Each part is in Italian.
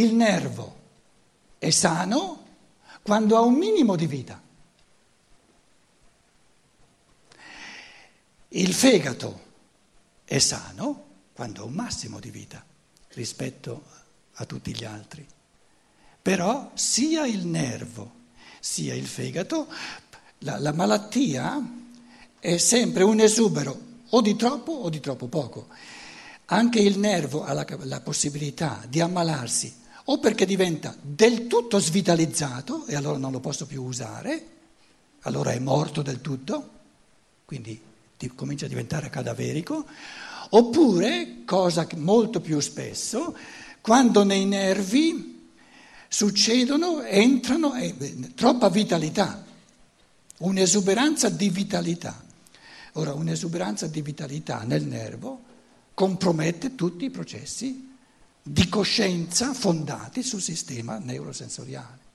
il nervo è sano quando ha un minimo di vita. Il fegato è sano quando ha un massimo di vita rispetto a tutti gli altri. Però sia il nervo sia il fegato, la, la malattia è sempre un esubero o di troppo o di troppo poco. Anche il nervo ha la, la possibilità di ammalarsi o perché diventa del tutto svitalizzato e allora non lo posso più usare, allora è morto del tutto, quindi comincia a diventare cadaverico, oppure, cosa molto più spesso, quando nei nervi succedono, entrano eh, troppa vitalità, un'esuberanza di vitalità. Ora, un'esuberanza di vitalità nel nervo compromette tutti i processi di coscienza fondati sul sistema neurosensoriale.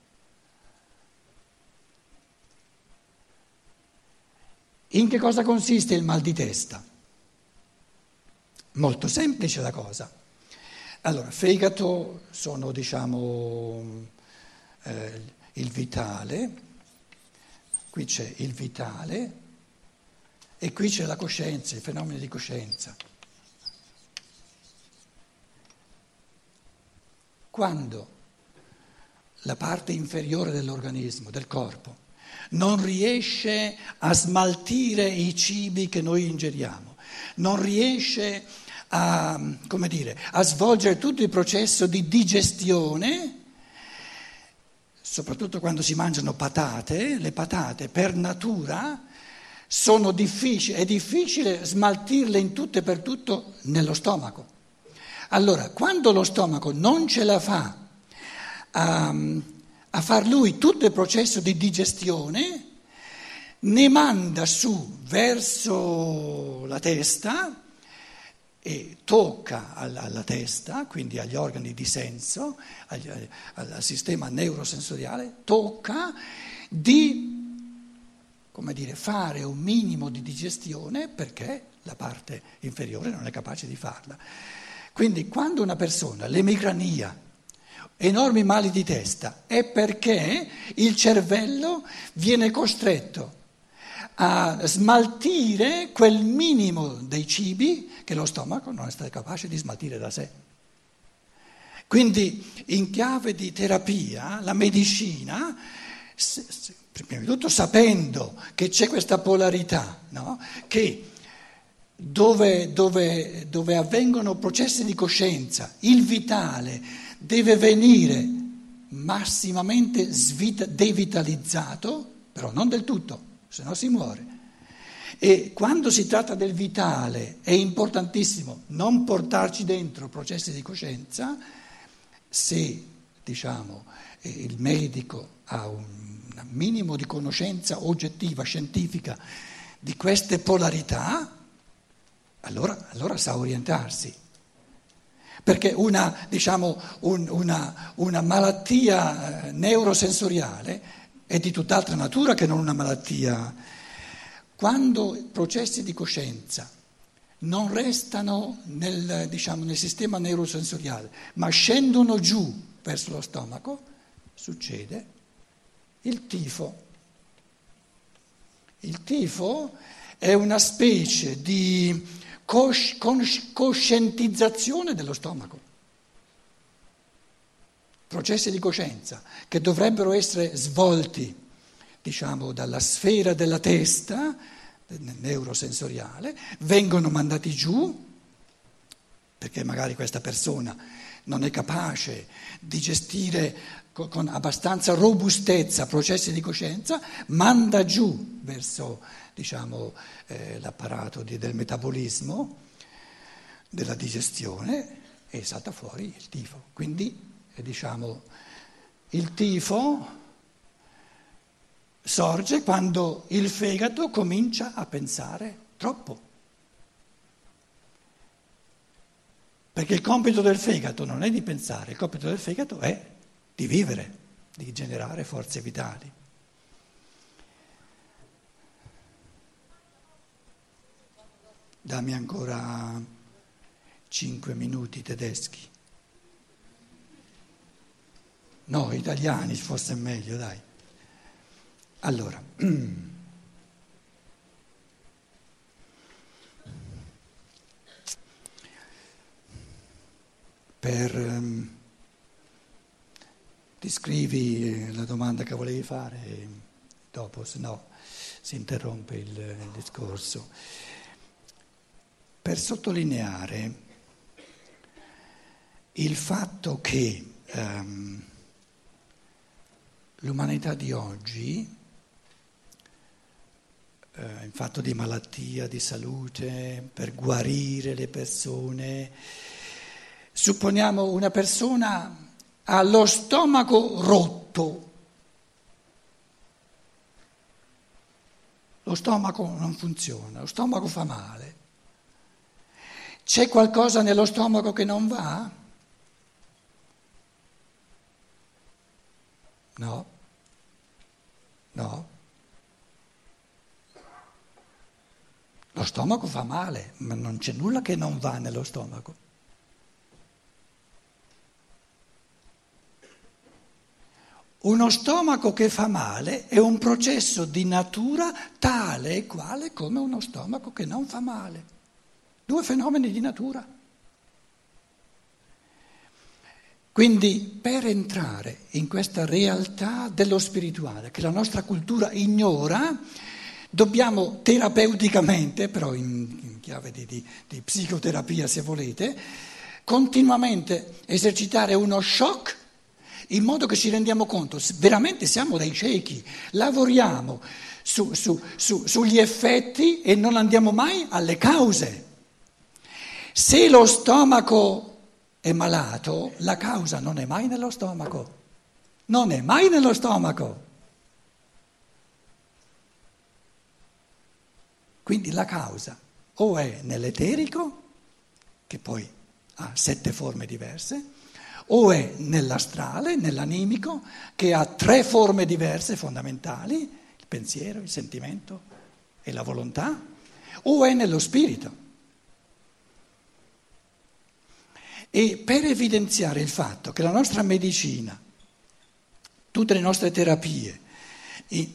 In che cosa consiste il mal di testa? Molto semplice la cosa. Allora, fegato sono, diciamo, eh, il vitale, qui c'è il vitale e qui c'è la coscienza, i fenomeni di coscienza. Quando la parte inferiore dell'organismo, del corpo, non riesce a smaltire i cibi che noi ingeriamo, non riesce a, dire, a svolgere tutto il processo di digestione, soprattutto quando si mangiano patate, le patate per natura sono difficili, è difficile smaltirle in tutto e per tutto nello stomaco. Allora, quando lo stomaco non ce la fa a, a far lui tutto il processo di digestione, ne manda su verso la testa e tocca alla, alla testa, quindi agli organi di senso, agli, al sistema neurosensoriale, tocca di come dire, fare un minimo di digestione perché la parte inferiore non è capace di farla. Quindi quando una persona, l'emicrania, enormi mali di testa, è perché il cervello viene costretto a smaltire quel minimo dei cibi che lo stomaco non è stato capace di smaltire da sé. Quindi in chiave di terapia la medicina prima di tutto sapendo che c'è questa polarità, no? che dove, dove, dove avvengono processi di coscienza, il vitale deve venire massimamente svita, devitalizzato, però non del tutto, se no si muore. E quando si tratta del vitale è importantissimo non portarci dentro processi di coscienza se diciamo, il medico ha un minimo di conoscenza oggettiva, scientifica di queste polarità, allora, allora sa orientarsi. Perché una, diciamo, un, una, una malattia eh, neurosensoriale è di tutt'altra natura che non una malattia. Quando processi di coscienza non restano nel, diciamo, nel sistema neurosensoriale, ma scendono giù verso lo stomaco, succede il tifo. Il tifo è una specie di cosci- coscientizzazione dello stomaco, processi di coscienza che dovrebbero essere svolti, diciamo, dalla sfera della testa, neurosensoriale, vengono mandati giù, perché magari questa persona non è capace di gestire con abbastanza robustezza processi di coscienza, manda giù verso diciamo, eh, l'apparato di, del metabolismo, della digestione e salta fuori il tifo. Quindi eh, diciamo, il tifo sorge quando il fegato comincia a pensare troppo. Perché il compito del fegato non è di pensare, il compito del fegato è di vivere, di generare forze vitali. Dammi ancora cinque minuti tedeschi. No, italiani forse è meglio, dai. Allora, per... Um, ti scrivi la domanda che volevi fare dopo, se no, si interrompe il, il discorso. Per sottolineare il fatto che um, l'umanità di oggi, eh, in fatto di malattia, di salute, per guarire le persone, supponiamo una persona ha lo stomaco rotto, lo stomaco non funziona, lo stomaco fa male. C'è qualcosa nello stomaco che non va? No. No. Lo stomaco fa male, ma non c'è nulla che non va nello stomaco. Uno stomaco che fa male è un processo di natura tale e quale come uno stomaco che non fa male. Due fenomeni di natura. Quindi per entrare in questa realtà dello spirituale che la nostra cultura ignora, dobbiamo terapeuticamente, però in, in chiave di, di, di psicoterapia se volete, continuamente esercitare uno shock in modo che ci rendiamo conto, veramente siamo dei ciechi, lavoriamo su, su, su, sugli effetti e non andiamo mai alle cause. Se lo stomaco è malato, la causa non è mai nello stomaco, non è mai nello stomaco. Quindi la causa o è nell'eterico, che poi ha sette forme diverse, o è nell'astrale, nell'animico, che ha tre forme diverse fondamentali, il pensiero, il sentimento e la volontà, o è nello spirito. E per evidenziare il fatto che la nostra medicina, tutte le nostre terapie,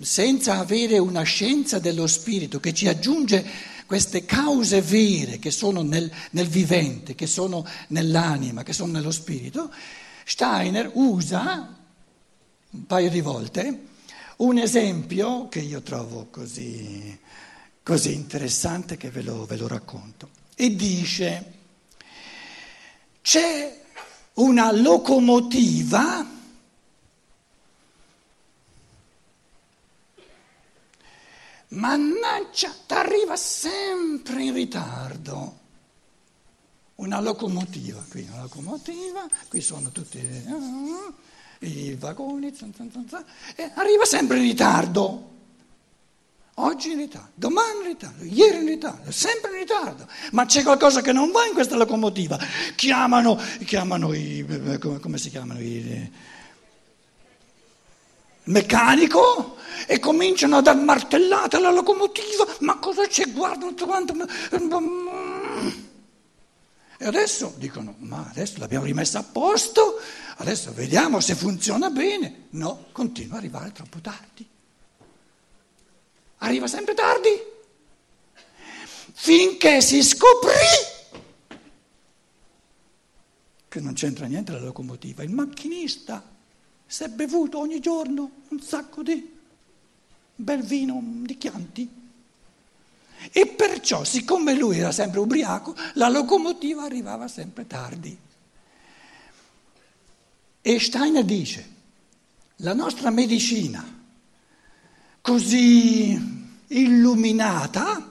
senza avere una scienza dello spirito che ci aggiunge queste cause vere che sono nel, nel vivente, che sono nell'anima, che sono nello spirito, Steiner usa un paio di volte un esempio che io trovo così, così interessante che ve lo, ve lo racconto. E dice c'è una locomotiva mannaggia, t'arriva sempre in ritardo. Una locomotiva, qui una locomotiva, qui sono tutti uh, i vagoni, e arriva sempre in ritardo. Oggi in ritardo, domani in ritardo, ieri in ritardo, sempre in ritardo. Ma c'è qualcosa che non va in questa locomotiva. Chiamano, chiamano i, come, si chiamano i il meccanico e cominciano a dar martellate alla locomotiva. Ma cosa c'è? Guardano quanto... E adesso dicono, ma adesso l'abbiamo rimessa a posto, adesso vediamo se funziona bene. No, continua ad arrivare troppo tardi arriva sempre tardi, finché si scoprì che non c'entra niente la locomotiva, il macchinista si è bevuto ogni giorno un sacco di bel vino di Chianti. E perciò, siccome lui era sempre ubriaco, la locomotiva arrivava sempre tardi. E Steiner dice, la nostra medicina così illuminata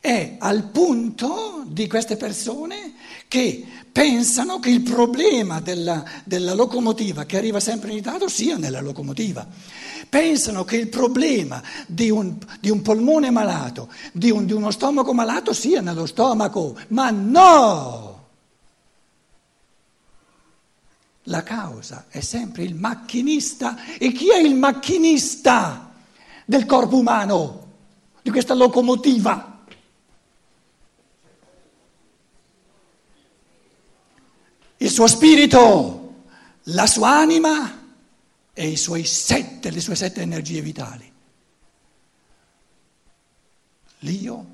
è al punto di queste persone che pensano che il problema della, della, locomotiva che arriva sempre in ritardo sia nella locomotiva. Pensano che il problema di un, di un polmone malato, di, un, di uno stomaco malato sia nello stomaco, ma no! La causa è sempre il macchinista. E chi è il macchinista del corpo umano, di questa locomotiva? Il suo spirito. la sua anima e sette, le sue sette energie vitali. L'io,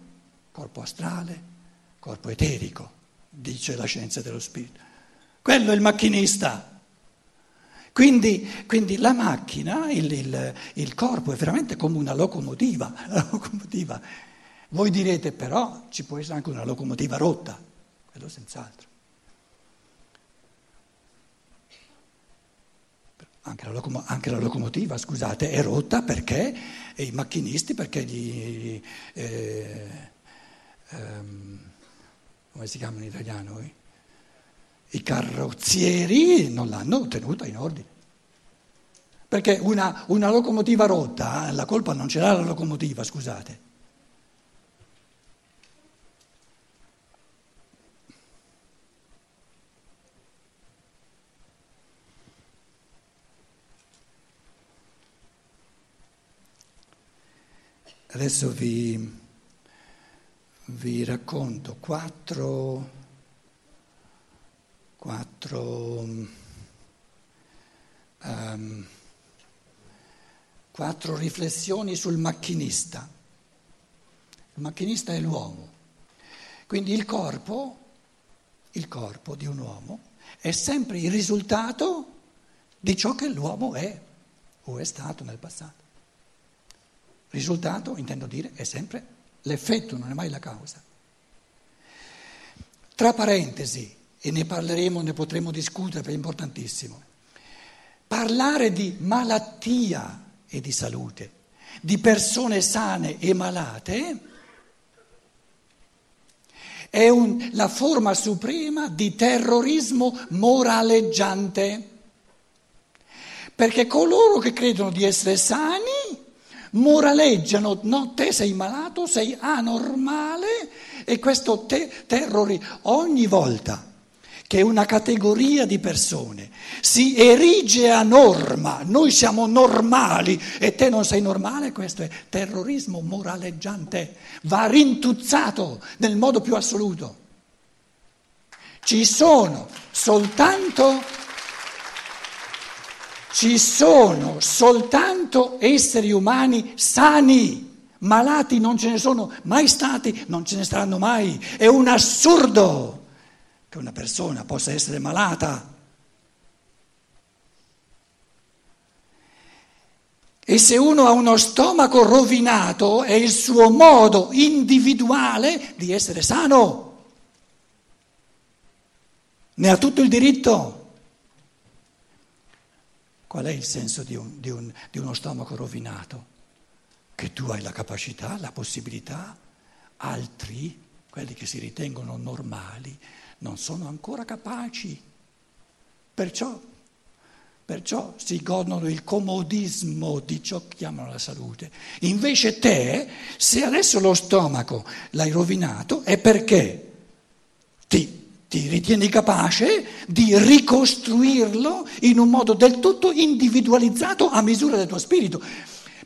corpo astrale, corpo eterico, dice la scienza dello spirito. Quello è il macchinista. Quindi, quindi la macchina, il, il, il, corpo è veramente come una locomotiva, locomotiva. Voi direte però ci può essere anche una locomotiva rotta, quello senz'altro. Anche la, locom- anche la, locomotiva, scusate, è rotta perché i macchinisti, perché gli... Eh, ehm, come si chiamano in italiano? Eh? I carrozzieri non l'hanno tenuta in ordine. Perché una, una locomotiva rotta, la colpa non ce l'ha la locomotiva, scusate. Adesso vi, vi racconto quattro, quattro, um, quattro riflessioni sul macchinista. Il macchinista è l'uomo. Quindi il corpo, il corpo di un uomo è sempre il risultato di ciò che l'uomo è o è stato nel passato. Risultato, intendo dire, è sempre l'effetto, non è mai la causa. Tra parentesi, e ne parleremo, ne potremo discutere perché è importantissimo, parlare di malattia e di salute, di persone sane e malate, è un, la forma suprema di terrorismo moraleggiante. Perché coloro che credono di essere sani moraleggiano, no, te sei malato, sei anormale e questo te terrori ogni volta che una categoria di persone. Si erige a norma, noi siamo normali. E te non sei normale, questo è terrorismo moraleggiante, va rintuzzato nel modo più assoluto. Ci sono soltanto ci sono soltanto esseri umani sani, malati non ce ne sono mai stati, non ce ne saranno mai. È un assurdo che una persona possa essere malata. E se uno ha uno stomaco rovinato è il suo modo individuale di essere sano. Ne ha tutto il diritto. Qual è il senso di, un, di, un, di uno stomaco rovinato? Che tu hai la capacità, la possibilità, altri, quelli che si ritengono normali, non sono ancora capaci. Perciò, perciò si godono il comodismo di ciò che chiamano la salute. Invece te, se adesso lo stomaco l'hai rovinato, è perché ti ti ritieni capace di ricostruirlo in un modo del tutto individualizzato a misura del tuo spirito.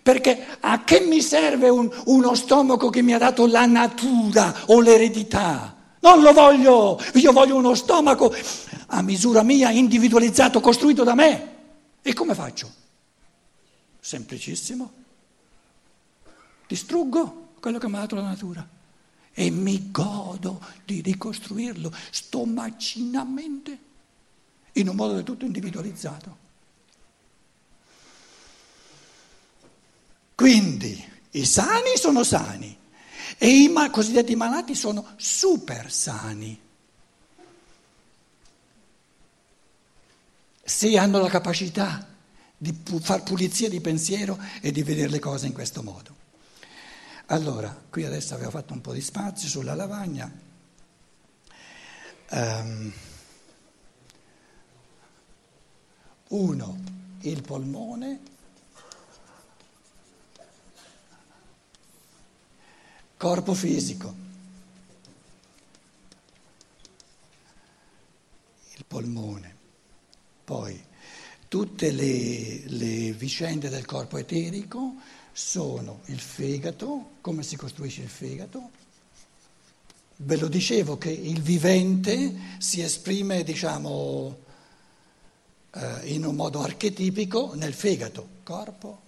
Perché a che mi serve un, uno stomaco che mi ha dato la natura o l'eredità? Non lo voglio, io voglio uno stomaco a misura mia, individualizzato, costruito da me. E come faccio? Semplicissimo. Distruggo quello che mi ha dato la natura e mi godo di ricostruirlo stomacinamente in un modo del tutto individualizzato. Quindi i sani sono sani e i ma- cosiddetti malati sono super sani. Se hanno la capacità di far pulizia di pensiero e di vedere le cose in questo modo. Allora, qui adesso avevo fatto un po' di spazio sulla lavagna. Um, uno, il polmone. Corpo fisico. Il polmone. Poi tutte le, le vicende del corpo eterico sono il fegato, come si costruisce il fegato. Ve lo dicevo che il vivente si esprime, diciamo, eh, in un modo archetipico nel fegato, corpo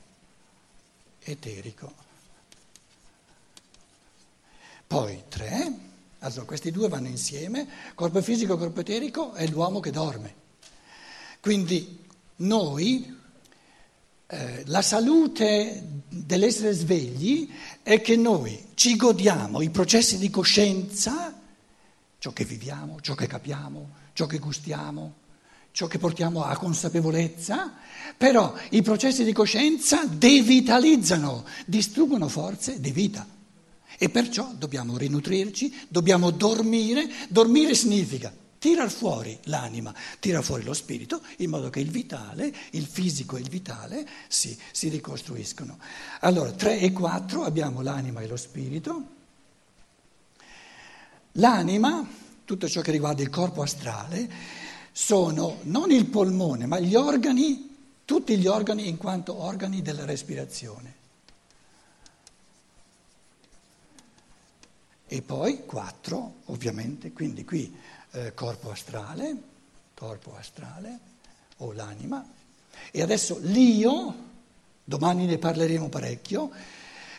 eterico. Poi tre, allora questi due vanno insieme, corpo fisico e corpo eterico è l'uomo che dorme. Quindi noi, eh, la salute dell'essere svegli è che noi ci godiamo i processi di coscienza, ciò che viviamo, ciò che capiamo, ciò che gustiamo, ciò che portiamo a consapevolezza, però i processi di coscienza devitalizzano, distruggono forze di vita. E perciò dobbiamo rinutrirci, dobbiamo dormire. Dormire significa tirar fuori l'anima, tirar fuori lo spirito, in modo che il vitale, il fisico e il vitale si, si ricostruiscono. Allora, 3 e 4 abbiamo l'anima e lo spirito. L'anima, tutto ciò che riguarda il corpo astrale, sono non il polmone, ma gli organi, tutti gli organi in quanto organi della respirazione. E poi quattro, ovviamente, quindi qui eh, corpo astrale, corpo astrale o l'anima. E adesso l'io, domani ne parleremo parecchio,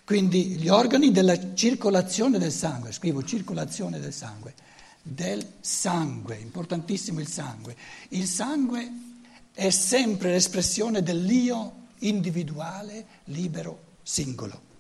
quindi gli organi della circolazione del sangue, scrivo circolazione del sangue del sangue, importantissimo il sangue. Il sangue è sempre l'espressione dell'io individuale, libero, singolo.